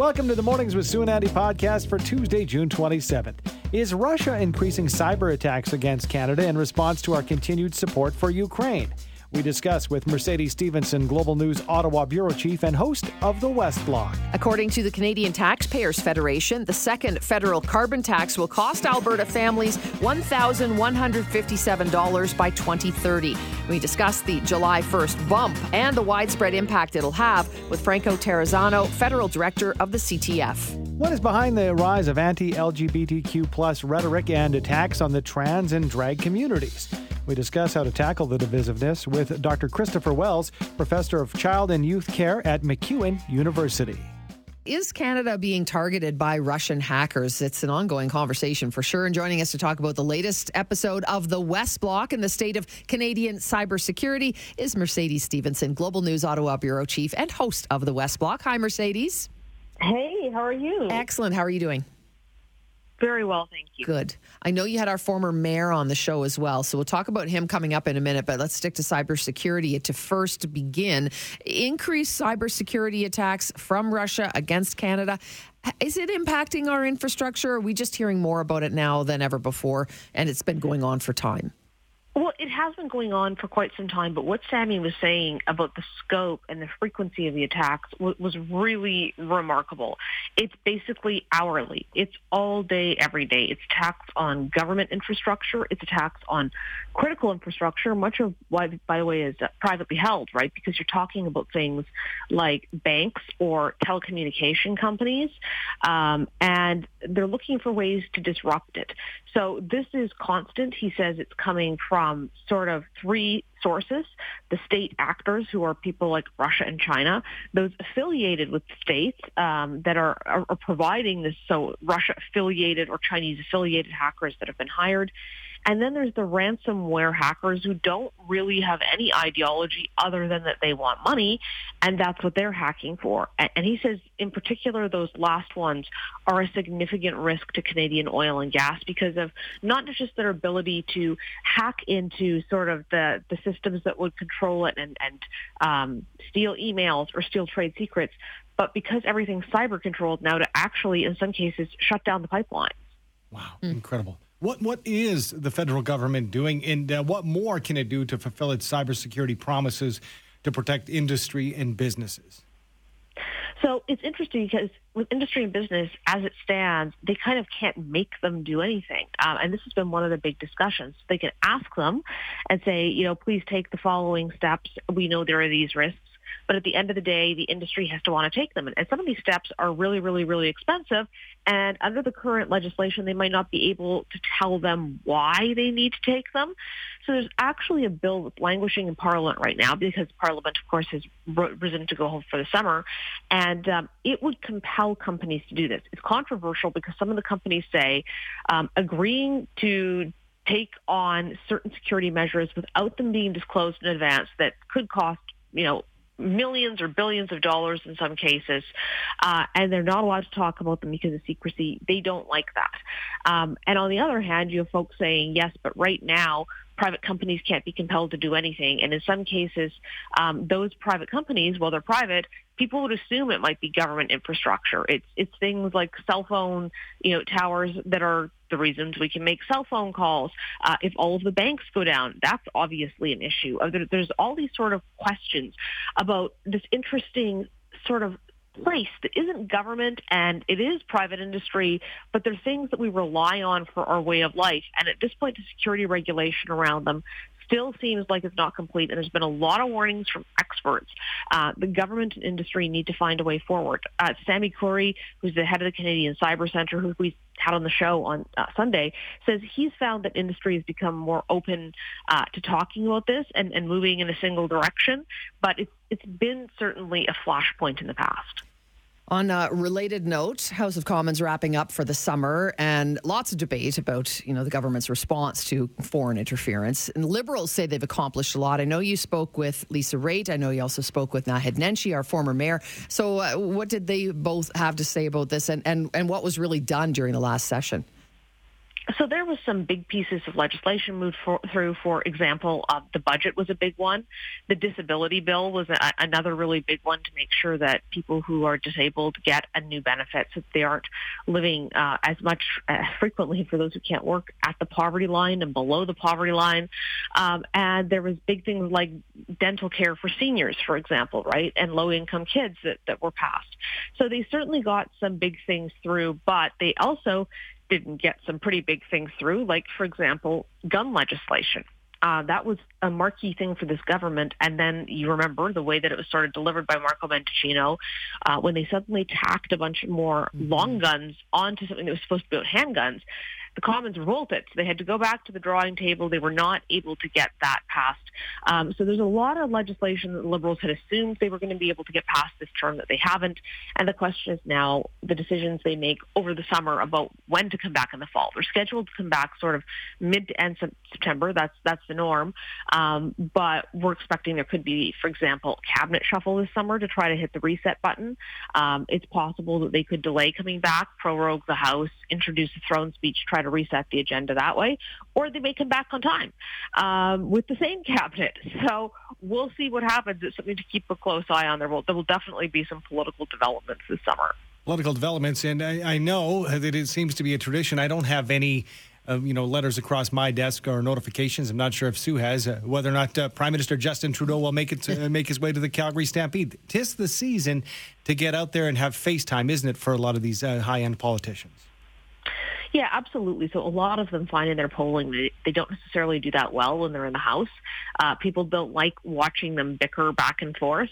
Welcome to the Mornings with Sue and Andy podcast for Tuesday, June 27th. Is Russia increasing cyber attacks against Canada in response to our continued support for Ukraine? We discuss with Mercedes Stephenson, Global News Ottawa Bureau Chief and host of the West Block. According to the Canadian Taxpayers Federation, the second federal carbon tax will cost Alberta families $1,157 by 2030. We discuss the July 1st bump and the widespread impact it'll have with Franco Terrazzano, federal director of the CTF. What is behind the rise of anti LGBTQ plus rhetoric and attacks on the trans and drag communities? We discuss how to tackle the divisiveness with Dr. Kristopher Wells, professor of child and youth care at MacEwan University. Is Canada being targeted by Russian hackers? It's an ongoing conversation for sure. And joining us to talk about the latest episode of the West Block and the state of Canadian cybersecurity is Mercedes Stephenson, Global News Ottawa Bureau Chief and host of the West Block. Hi, Mercedes. Hey, how are you? Excellent. How are you doing? Very well, thank you. Good. I know you had our former mayor on the show as well, so we'll talk about him coming up in a minute, but let's stick to cybersecurity. To first begin, increased cybersecurity attacks from Russia against Canada. Is it impacting our infrastructure? are we just hearing more about it now than ever before, and it's been going on for time? Well, it has been going on for quite some time, but what Sami was saying about the scope and the frequency of the attacks was really remarkable. It's basically hourly. It's all day, every day. It's attacks on government infrastructure. It's attacks on critical infrastructure, much of what, by the way, is privately held, right? Because you're talking about things like banks or telecommunication companies, um, and they're looking for ways to disrupt it. So this is constant. He says it's coming from sort of three sources, the state actors who are people like Russia and China, those affiliated with states um, that are, are, are providing this, so Russia affiliated or Chinese affiliated hackers that have been hired, and then there's the ransomware hackers who don't really have any ideology other than that they want money, and that's what they're hacking for. And he says, in particular, those last ones are a significant risk to Canadian oil and gas because of not just their ability to hack into sort of the, the systems that would control it and, and um, steal emails or steal trade secrets, but because everything's cyber controlled now to actually, in some cases, shut down the pipeline. Wow, mm. incredible. What what is the federal government doing, and uh, what more can it do to fulfill its cybersecurity promises to protect industry and businesses? So it's interesting because with industry and business, as it stands, they kind of can't make them do anything. Um, and this has been one of the big discussions. They can ask them and say, you know, please take the following steps. We know there are these risks. But at the end of the day, the industry has to want to take them. And some of these steps are really, really, really expensive. And under the current legislation, they might not be able to tell them why they need to take them. So there's actually a bill that's languishing in Parliament right now because Parliament, of course, has risen to go home for the summer. And um, it would compel companies to do this. It's controversial because some of the companies say um, agreeing to take on certain security measures without them being disclosed in advance that could cost you know millions or billions of dollars in some cases, uh, and they're not allowed to talk about them because of secrecy. They don't like that. Um, and on the other hand, you have folks saying, yes, but right now, private companies can't be compelled to do anything. And in some cases, um, those private companies, well, they're private, people would assume it might be government infrastructure. It's it's things like cell phone, you know, towers that are the reasons we can make cell phone calls. Uh, if all of the banks go down, that's obviously an issue. Uh, there's all these sort of questions about this interesting sort of place that isn't government and it is private industry, but they're things that we rely on for our way of life. And at this point, the security regulation around them still seems like it's not complete, and there's been a lot of warnings from experts. Uh, the government and industry need to find a way forward. Uh, Sami Khoury, who's the head of the Canadian Cyber Center, who we had on the show on uh, Sunday, says he's found that industry has become more open uh, to talking about this and, and moving in a single direction, but it's, it's been certainly a flashpoint in the past. On a related note, House of Commons wrapping up for the summer and lots of debate about, you know, the government's response to foreign interference. And liberals say they've accomplished a lot. I know you spoke with Lisa Raitt. I know you also spoke with Naheed Nenshi, our former mayor. So uh, what did they both have to say about this and, and, and what was really done during the last session? So there was some big pieces of legislation moved for, through. For example, uh, the budget was a big one. The disability bill was a, another really big one to make sure that people who are disabled get a new benefit so they aren't living uh, as much uh, frequently for those who can't work at the poverty line and below the poverty line. Um, and there was big things like dental care for seniors, for example, right, and low-income kids that, that were passed. So they certainly got some big things through, but they also didn't get some pretty big things through, like, for example, gun legislation. Uh, that was a marquee thing for this government. And then you remember the way that it was sort of delivered by Marco Mendicino uh, when they suddenly tacked a bunch more mm-hmm. long guns onto something that was supposed to be about handguns the Commons revolted. So they had to go back to the drawing table. They were not able to get that passed. Um, so there's a lot of legislation that Liberals had assumed they were going to be able to get past this term that they haven't. And the question is now the decisions they make over the summer about when to come back in the fall. They're scheduled to come back sort of mid to end September. That's that's the norm. Um, but we're expecting there could be, for example, cabinet shuffle this summer to try to hit the reset button. Um, it's possible that they could delay coming back, prorogue the House, introduce a throne speech, try try to reset the agenda that way, or they may come back on time um, with the same cabinet. So we'll see what happens. It's something to keep a close eye on. There will, there will definitely be some political developments this summer. Political developments, and I, I know that it seems to be a tradition. I don't have any uh, you know, letters across my desk or notifications. I'm not sure if Sue has uh, whether or not uh, Prime Minister Justin Trudeau will make it to, make his way to the Calgary Stampede. Tis the season to get out there and have FaceTime, isn't it, for a lot of these uh, high end politicians? Yeah, absolutely. So a lot of them find in their polling they, they don't necessarily do that well when they're in the House. Uh, people don't like watching them bicker back and forth.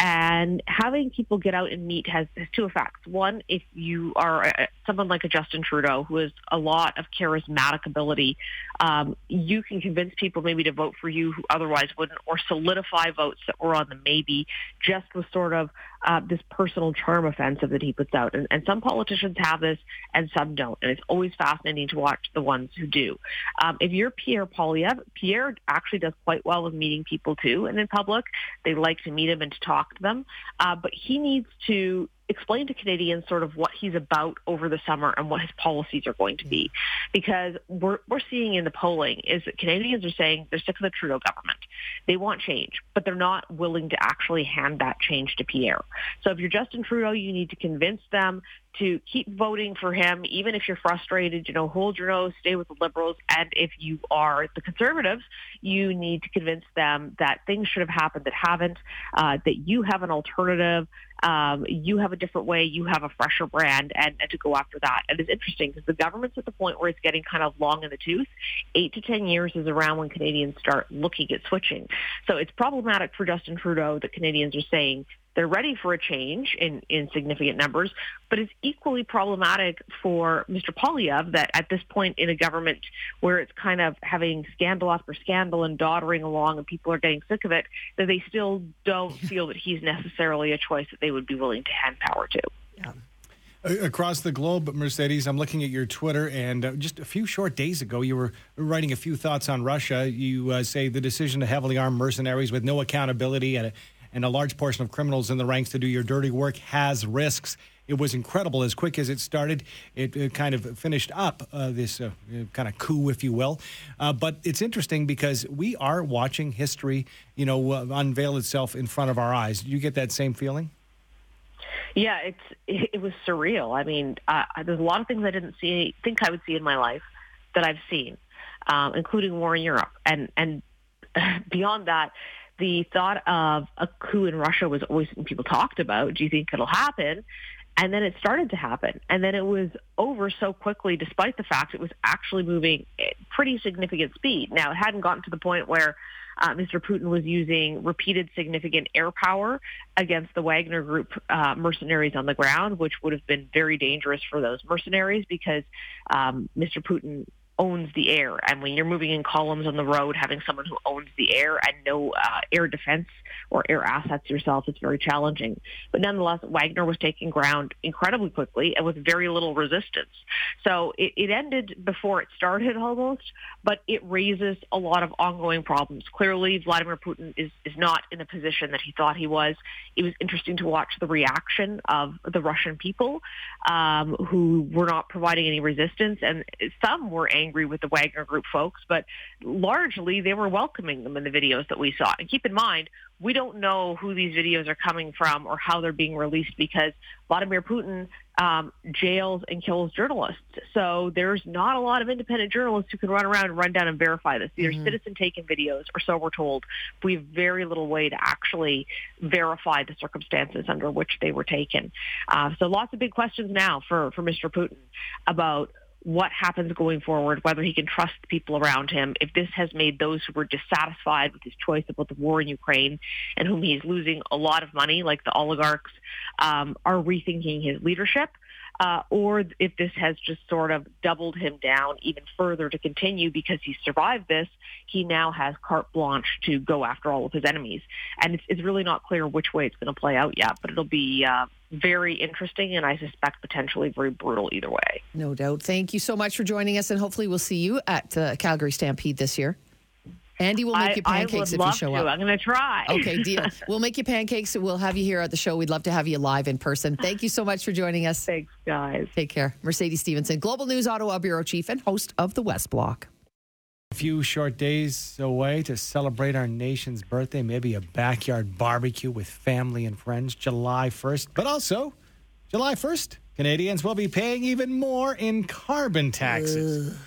And having people get out and meet has, has two effects. One, if you are a, someone like a Justin Trudeau, who has a lot of charismatic ability, um, you can convince people maybe to vote for you who otherwise wouldn't, or solidify votes that were on the maybe, just with sort of uh, this personal charm offensive that he puts out. And, and some politicians have this and some don't. And it's always fascinating to watch the ones who do. Um, if you're Pierre Poilievre, Pierre actually does quite well with meeting people too. And in public, they like to meet him and to talk to them. Uh, but he needs to explain to Canadians sort of what he's about over the summer and what his policies are going to be. Because we're, we're seeing in the polling is that Canadians are saying they're sick of the Trudeau government. They want change, but they're not willing to actually hand that change to Pierre. So if you're Justin Trudeau, you need to convince them to keep voting for him, even if you're frustrated, you know, hold your nose, stay with the Liberals. And if you are the Conservatives, you need to convince them that things should have happened that haven't, uh, that you have an alternative, um, you have a different way, you have a fresher brand, and, and to go after that. And it's interesting because the government's at the point where it's getting kind of long in the tooth. Eight to 10 years is around when Canadians start looking at switching. So it's problematic for Justin Trudeau that Canadians are saying they're ready for a change in, in significant numbers, but it's equally problematic for Mr. Poilievre that at this point in a government where it's kind of having scandal after scandal and doddering along and people are getting sick of it, that they still don't feel that he's necessarily a choice that they would be willing to hand power to. Yeah. Across the globe, Mercedes, I'm looking at your Twitter, and uh, just a few short days ago, you were writing a few thoughts on Russia. You uh, say the decision to heavily arm mercenaries with no accountability and and a large portion of criminals in the ranks to do your dirty work has risks. It was incredible. As quick as it started, it, it kind of finished up uh, this uh, kind of coup, if you will. Uh, but it's interesting because we are watching history, you know, uh, unveil itself in front of our eyes. Do you get that same feeling? Yeah, it's it was surreal. I mean, there's a lot of things I didn't see think I would see in my life that I've seen, um, including war in Europe, and and beyond that, the thought of a coup in Russia was always something people talked about. Do you think it'll happen? And then it started to happen. And then it was over so quickly, despite the fact it was actually moving at pretty significant speed. Now, it hadn't gotten to the point where uh, Mr. Putin was using repeated significant air power against the Wagner Group uh, mercenaries on the ground, which would have been very dangerous for those mercenaries because um, Mr. Putin owns the air. And when you're moving in columns on the road, having someone who owns the air and no uh, air defense or air assets yourself is very challenging. But nonetheless, Wagner was taking ground incredibly quickly and with very little resistance. So it, it ended before it started almost, but it raises a lot of ongoing problems. Clearly, Vladimir Putin is, is not in the position that he thought he was. It was interesting to watch the reaction of the Russian people um, who were not providing any resistance, and some were angry with the Wagner Group folks, but largely they were welcoming them in the videos that we saw. And keep in mind, we don't know who these videos are coming from or how they're being released because Vladimir Putin um, jails and kills journalists. So there's not a lot of independent journalists who can run around and run down and verify this. These mm-hmm. are citizen-taken videos, or so we're told. We have very little way to actually verify the circumstances under which they were taken. Uh, so lots of big questions now for, for Mr. Putin about what happens going forward, whether he can trust the people around him, if this has made those who were dissatisfied with his choice about the war in Ukraine and whom he's losing a lot of money, like the oligarchs, um, are rethinking his leadership uh, or if this has just sort of doubled him down even further to continue because he survived this, he now has carte blanche to go after all of his enemies. And it's, it's really not clear which way it's going to play out yet, but it'll be uh, very interesting and I suspect potentially very brutal either way. No doubt. Thank you so much for joining us, and hopefully we'll see you at uh, Calgary Stampede this year. Andy will make I, you pancakes if you show to. up. I'm going to try. Okay, deal. we'll make you pancakes. We'll have you here at the show. We'd love to have you live in person. Thank you so much for joining us. Thanks, guys. Take care. Mercedes Stephenson, Global News Ottawa Bureau Chief and host of the West Block. A few short days away to celebrate our nation's birthday, maybe a backyard barbecue with family and friends July 1st. But also, July 1st, Canadians will be paying even more in carbon taxes. Ugh.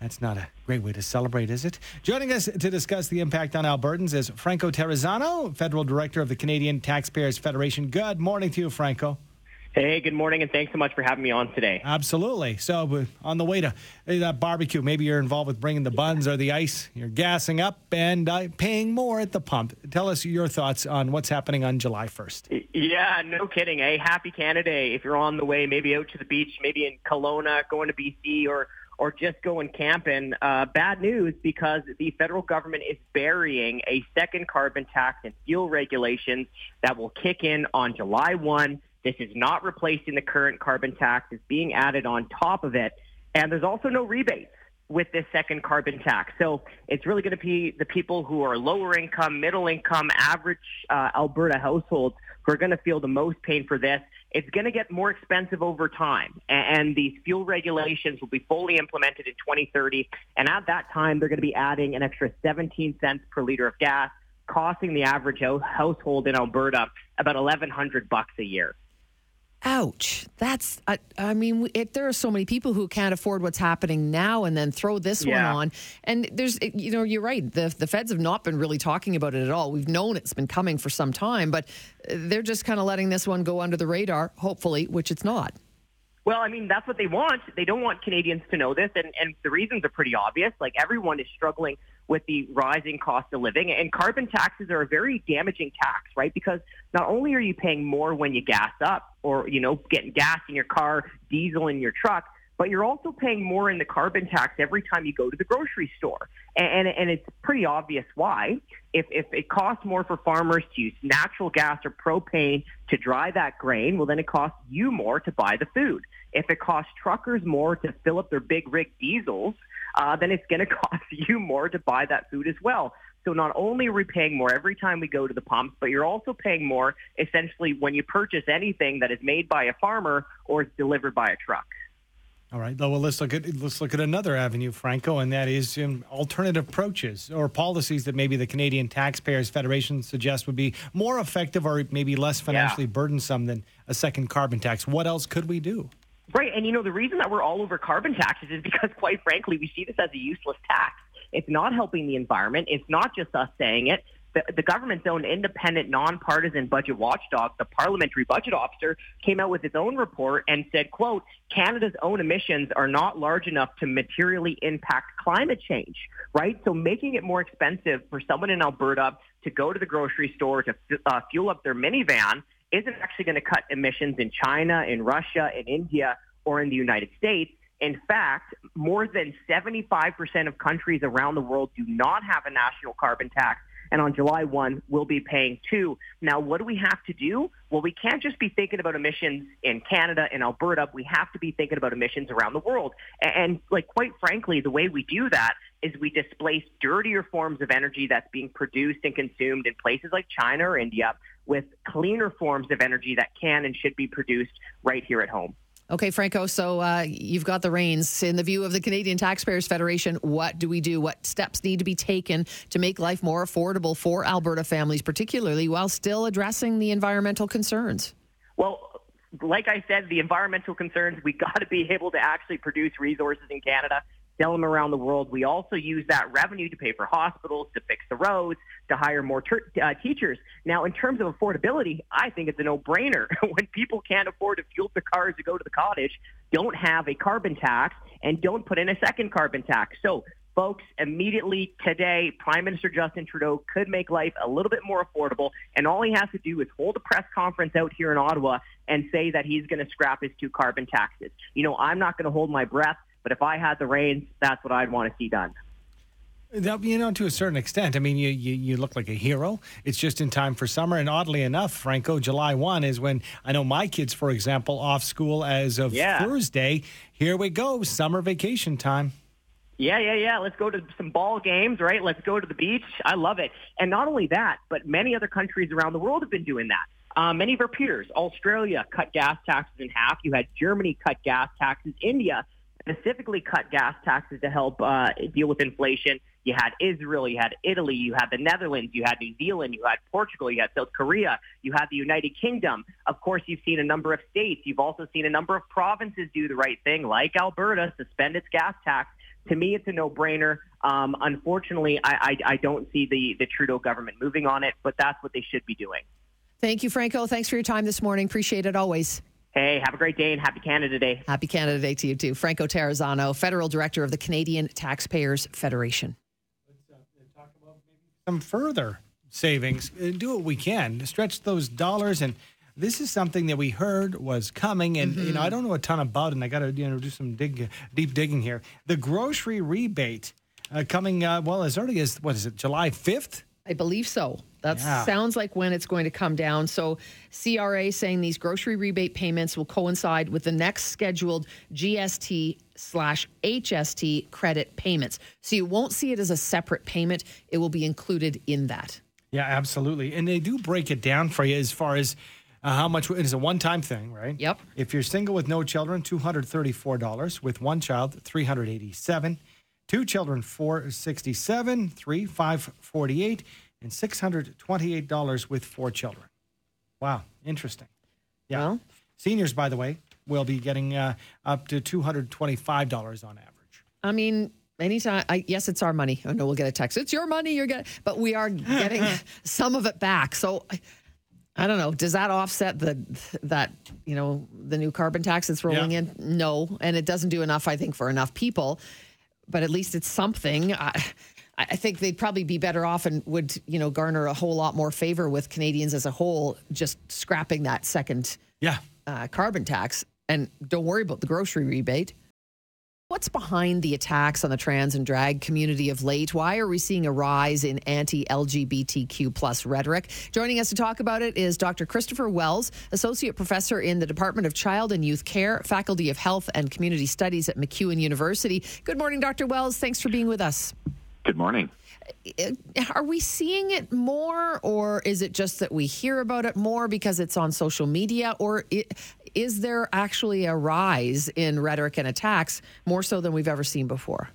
That's not a great way to celebrate, is it? Joining us to discuss the impact on Albertans is Franco Terrazzano, Federal Director of the Canadian Taxpayers Federation. Good morning to you, Franco. Hey, good morning, and thanks so much for having me on today. Absolutely. So, on the way to that barbecue, maybe you're involved with bringing the buns or the ice. You're gassing up and uh, paying more at the pump. Tell us your thoughts on what's happening on July 1st. Yeah, no kidding. Hey, happy Canada Day. If you're on the way, maybe out to the beach, maybe in Kelowna, going to BC, or or just going camping. Uh, bad news because the federal government is burying a second carbon tax and fuel regulations that will kick in on July 1. This is not replacing the current carbon tax. It's being added on top of it. And there's also no rebates with this second carbon tax. So it's really going to be the people who are lower income, middle income, average uh, Alberta households who are going to feel the most pain for this. It's going to get more expensive over time, and these fuel regulations will be fully implemented in 2030. And at that time, they're going to be adding an extra 17 cents per liter of gas, costing the average household in Alberta about 1,100 bucks a year. Ouch. That's, I, I mean, it, there are so many people who can't afford what's happening now and then throw this yeah. one on. And there's, you know, you're right. The, the feds have not been really talking about it at all. We've known it's been coming for some time, but uh, they're just kind of letting this one go under the radar, hopefully, which it's not. Well, I mean, that's what they want. They don't want Canadians to know this, and, and the reasons are pretty obvious. Like everyone is struggling with the rising cost of living, and carbon taxes are a very damaging tax, right? Because not only are you paying more when you gas up, or you know, getting gas in your car, diesel in your truck, but you're also paying more in the carbon tax every time you go to the grocery store. And, and, and it's pretty obvious why. If, if it costs more for farmers to use natural gas or propane to dry that grain, well, then it costs you more to buy the food. If it costs truckers more to fill up their big rig diesels, uh, then it's going to cost you more to buy that food as well. So not only are we paying more every time we go to the pumps, but you're also paying more essentially when you purchase anything that is made by a farmer or is delivered by a truck. All right. Well, let's look at let's look at another avenue, Franco, and that is um, alternative approaches or policies that maybe the Canadian Taxpayers Federation suggests would be more effective or maybe less financially yeah. burdensome than a second carbon tax. What else could we do? Right. And you know the reason that we're all over carbon taxes is because, quite frankly, we see this as a useless tax. It's not helping the environment. It's not just us saying it the, the government's own independent, nonpartisan budget watchdog, the Parliamentary Budget Officer, came out with its own report and said, quote, Canada's own emissions are not large enough to materially impact climate change, right? So making it more expensive for someone in Alberta to go to the grocery store to uh, fuel up their minivan isn't actually going to cut emissions in China, in Russia, in India, or in the United States In fact, more than 75% of countries around the world do not have a national carbon tax and on July 1, we'll be paying two. Now, what do we have to do? Well, we can't just be thinking about emissions in Canada and Alberta. We have to be thinking about emissions around the world. And, like, quite frankly, the way we do that is we displace dirtier forms of energy that's being produced and consumed in places like China or India with cleaner forms of energy that can and should be produced right here at home. Okay, Franco. So uh, you've got the reins. In the view of the Canadian Taxpayers Federation, what do we do? What steps need to be taken to make life more affordable for Alberta families, particularly while still addressing the environmental concerns? Well, like I said, the environmental concerns, we got to be able to actually produce resources in Canada sell them around the world. We also use that revenue to pay for hospitals, to fix the roads, to hire more ter- uh, teachers. Now, in terms of affordability, I think it's a no-brainer. when people can't afford to fuel their cars to go to the cottage, don't have a carbon tax and don't put in a second carbon tax. So folks, immediately today, Prime Minister Justin Trudeau could make life a little bit more affordable. And all he has to do is hold a press conference out here in Ottawa and say that he's going to scrap his two carbon taxes. You know, I'm not going to hold my breath. But if I had the reins, that's what I'd want to see done. That, you know, to a certain extent. I mean, you, you, you look like a hero. It's just in time for summer. And oddly enough, Franco, July 1 is when I know my kids, for example, off school as of yeah. Thursday. Here we go, summer vacation time. Yeah, yeah, yeah. Let's go to some ball games, right? Let's go to the beach. I love it. And not only that, but many other countries around the world have been doing that. Uh, many of our peers, Australia cut gas taxes in half. You had Germany cut gas taxes. India specifically cut gas taxes to help uh, deal with inflation. You had Israel, you had Italy, you had the Netherlands, you had New Zealand, you had Portugal, you had South Korea, you had the United Kingdom. Of course, you've seen a number of states. You've also seen a number of provinces do the right thing, like Alberta, suspend its gas tax. To me, it's a no-brainer. Um, unfortunately, I, I, I don't see the, the Trudeau government moving on it, but that's what they should be doing. Thank you, Franco. Thanks for your time this morning. Appreciate it always. Hey, have a great day and happy Canada Day. Happy Canada Day to you too. Franco Terrazzano, Federal Director of the Canadian Taxpayers Federation. Let's uh, talk about maybe some further savings. Uh, do what we can. Stretch those dollars and this is something that we heard was coming, and mm-hmm. you know I mm-hmm. don't know a ton about it. and I got to you know do some dig, deep digging here. The grocery rebate uh, coming uh, well as early as what is it, July fifth? I believe so. That yeah. sounds like when it's going to come down. So, CRA saying these grocery rebate payments will coincide with the next scheduled GST slash HST credit payments. So, you won't see it as a separate payment, it will be included in that. Yeah, absolutely. And they do break it down for you as far as uh, how much it is a one-time thing, right? Yep. If you're single with no children, two hundred thirty-four dollars. With one child, three hundred eighty-seven. Two children, four sixty-seven. Three, five forty-eight and $628 with four children. Wow, interesting. Yeah. Well, Seniors, by the way, will be getting uh, up to $225 on average. I mean, anytime, I, yes, it's our money. Oh no, we'll get a text. It's your money. You're getting, but we are getting some of it back. So I, I don't know. Does that offset the that you know the new carbon tax that's rolling yeah. in? No, and it doesn't do enough. I think for enough people, but at least it's something. I, I think they'd probably be better off and would, you know, garner a whole lot more favor with Canadians as a whole, just scrapping that second yeah. Uh, carbon tax. And don't worry about the grocery rebate. What's behind the attacks on the trans and drag community of late? Why are we seeing a rise in anti-LGBTQ plus rhetoric? Joining us to talk about it is Dr. Kristopher Wells, Associate Professor in the Department of Child and Youth Care, Faculty of Health and Community Studies at MacEwan University. Good morning, Dr. Wells. Thanks for being with us. Good morning. Eh, are we seeing it more, or is it just that we hear about it more because it's on social media, or is there actually a rise in rhetoric and attacks more so than we've ever seen before?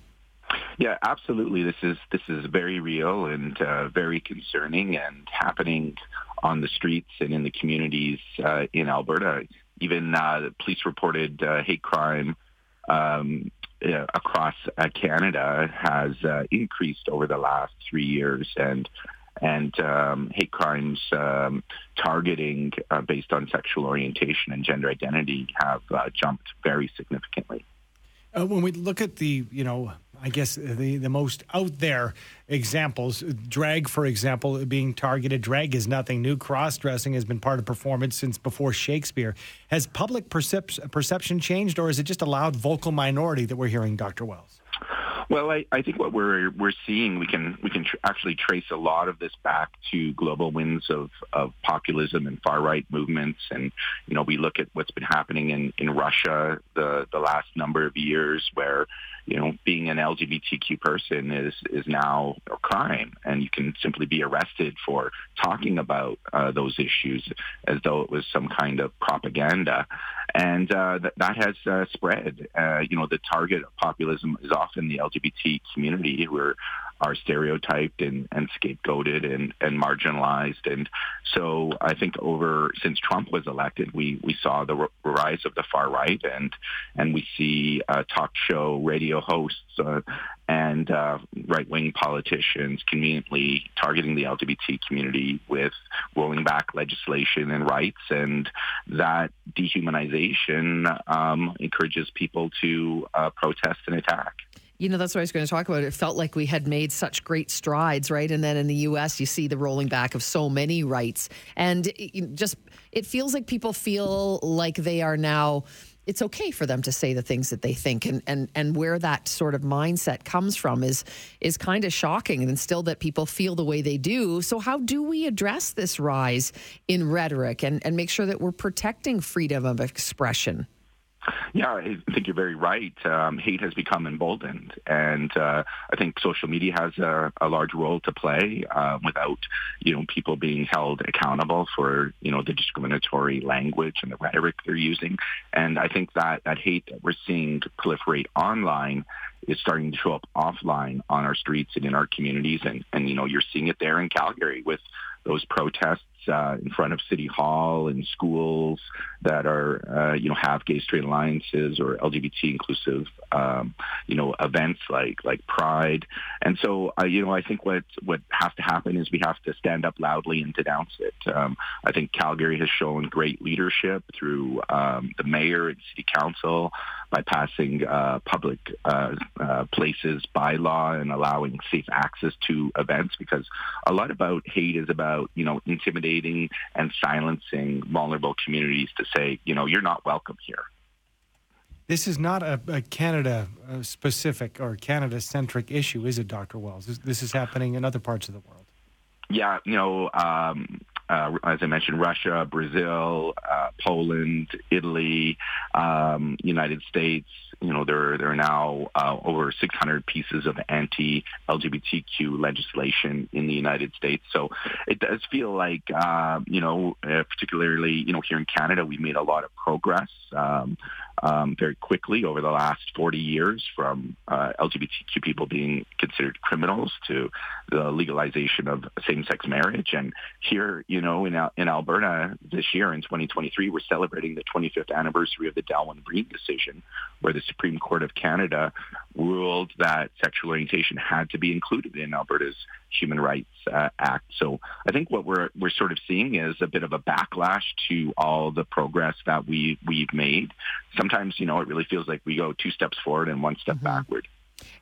Yeah, absolutely. This is this is very real and uh, very concerning, and happening on the streets and in the communities uh, in Alberta. Even uh, police reported uh, hate crime um, uh, across uh, Canada has increased over the last three years, and and um, hate crimes um, targeting uh, based on sexual orientation and gender identity have uh, jumped very significantly. Uh, when we look at the you know I guess the, the most out there examples, drag, for example, being targeted. Drag is nothing new. Cross dressing has been part of performance since before Shakespeare. Has public percep- perception changed, or is it just a loud vocal minority that we're hearing, Dr. Wells? Well, I, I think what we're we're seeing, we can we can tr- actually trace a lot of this back to global winds of, of populism and far right movements, and you know we look at what's been happening in, in Russia the the last number of years, where you know being an LGBTQ person is is now a crime, and you can simply be arrested for talking about uh, those issues as though it was some kind of propaganda and uh, that, that has uh, spread. Uh, you know, the target of populism is often the LGBT community, who are, are stereotyped and, and scapegoated and, and marginalized. And so, I think over since Trump was elected, we we saw the rise of the far right, and and we see uh, talk show radio hosts uh, and uh, right-wing politicians conveniently targeting the LGBT community with rolling back legislation and rights, and that dehumanization um, encourages people to uh, protest and attack. You know, that's what I was going to talk about. It felt like we had made such great strides, right? And then in the U.S., you see the rolling back of so many rights, and it just it feels like people feel like they are now it's okay for them to say the things that they think and and and where that sort of mindset comes from is is kind of shocking and still that people feel the way they do so how do we address this rise in rhetoric and and make sure that we're protecting freedom of expression yeah, I think you're very right. Um, hate has become emboldened, and uh, I think social media has a, a large role to play uh, without, you know, people being held accountable for, you know, the discriminatory language and the rhetoric they're using. And I think that that hate that we're seeing proliferate online is starting to show up offline on our streets and in our communities, and and you know, you're seeing it there in Calgary with those protests uh, in front of City Hall and schools that are, uh, you know, have gay straight alliances or LGBT inclusive, um, you know, events like like Pride. And so, uh, you know, I think what what has to happen is we have to stand up loudly and denounce it. Um, I think Calgary has shown great leadership through um, the mayor and city council by passing uh, public uh, uh, places bylaw and allowing safe access to events because a lot about hate is about, you know, intimidating and silencing vulnerable communities to say, you know, you're not welcome here. This is not a, a Canada uh, specific or Canada centric issue, is it, Dr. Wells? This, this, is happening in other parts of the world. Yeah, you know, um, uh, as I mentioned, Russia, Brazil, uh, Poland, Italy, um, United States. You know, there there are now uh, over 600 pieces of anti-LGBTQ legislation in the United States. So it does feel like, uh, you know, uh, particularly you know here in Canada, we've made a lot of progress. Um, um, very quickly over the last 40 years from uh, LGBTQ people being considered criminals to the legalization of same-sex marriage. And here, you know, in, in Alberta this year in 2023, we're celebrating the 25th anniversary of the Delwin Vriend decision, where the Supreme Court of Canada ruled that sexual orientation had to be included in Alberta's Human Rights uh, Act. So I think what we're we're sort of seeing is a bit of a backlash to all the progress that we we've made. Sometimes you know it really feels like we go two steps forward and one step mm-hmm. backward.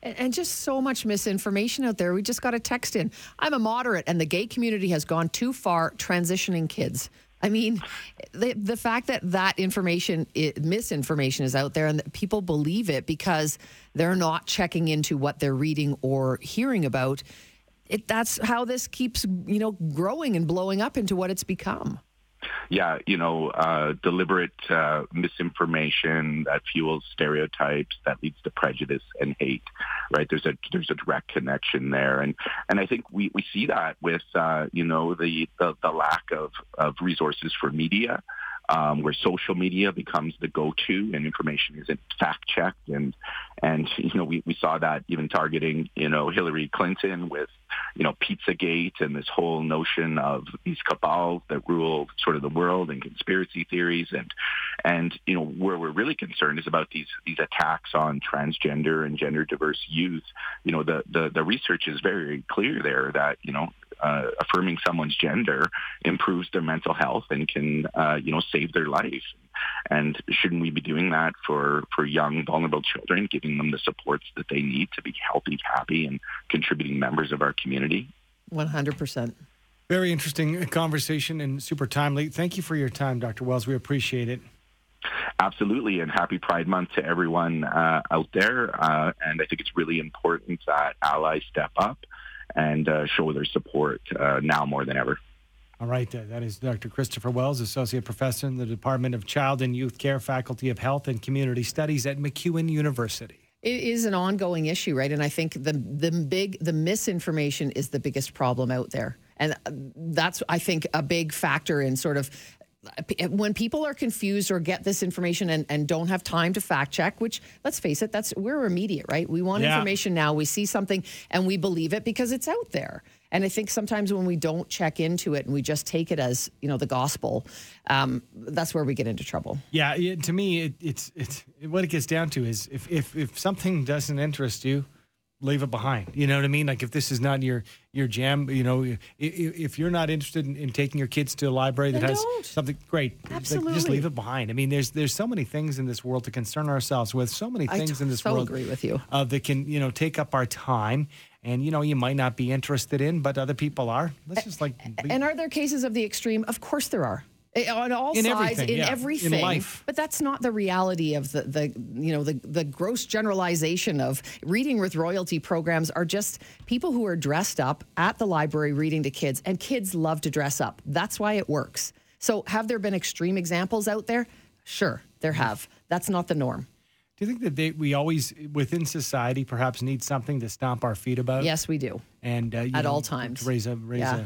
And just so much misinformation out there. We just got a text in. I'm a moderate, and the gay community has gone too far transitioning kids. I mean, the, the fact that that information, it, misinformation is out there and that people believe it because they're not checking into what they're reading or hearing about it, that's how this keeps, you know, growing and blowing up into what it's become. Yeah, you know, uh, deliberate uh, misinformation that fuels stereotypes that leads to prejudice and hate. Right? There's a there's a direct connection there, and and I think we, we see that with uh, you know the, the the lack of of resources for media um, where social media becomes the go-to and information isn't fact-checked. And, and you know, we, we saw that even targeting, you know, Hillary Clinton with, you know, Pizzagate and this whole notion of these cabals that rule sort of the world and conspiracy theories. And, and, you know, where we're really concerned is about these, these attacks on transgender and gender diverse youth. You know, the, the, the research is very clear there that, you know, uh, affirming someone's gender improves their mental health and can, uh, you know, save their life. And shouldn't we be doing that for, for young, vulnerable children, giving them the supports that they need to be healthy, happy, and contributing members of our community? 100%. Very interesting conversation and super timely. Thank you for your time, Dr. Wells. We appreciate it. Absolutely, and happy Pride Month to everyone uh, out there. Uh, and I think it's really important that allies step up and uh, show their support uh, now more than ever. All right, uh, that is Dr. Kristopher Wells, Associate Professor in the Department of Child and Youth Care, Faculty of Health and Community Studies at MacEwan University. It is an ongoing issue, right? And I think the the big the misinformation is the biggest problem out there. And uh, that's, I think, a big factor in sort of when people are confused or get this information and, and don't have time to fact check, which let's face it, that's we're immediate, right? We want Yeah. information now. We see something and we believe it because it's out there. And I think sometimes when we don't check into it and we just take it as you know the gospel, um, that's where we get into trouble. Yeah, it, to me, it, it's it's what it gets down to is if, if if something doesn't interest you, leave it behind. You know what I mean? Like if this is not your your jam, you know, if, if you're not interested in, in taking your kids to a library that Then has don't. something great, like, just leave it behind. I mean, there's there's so many things in this world to concern ourselves with. So many things in this so world agree with you. uh, that can you know take up our time. And you know you might not be interested in, but other people are. Let's just like be- And are there cases of the extreme? Of course there are. Eh, On all In sides, everything, in yeah. In everything, life. but that's not the reality of the, the you know the the gross generalization of reading with royalty programs are just people who are dressed up at the library reading to kids, and kids love to dress up. That's why it works. So, have there been extreme examples out there? Sure, there have. That's not the norm. Do you think that they, we always within society perhaps need something to stomp our feet about? Yes, we do. and uh, At know, all times. raise a raise Yeah. a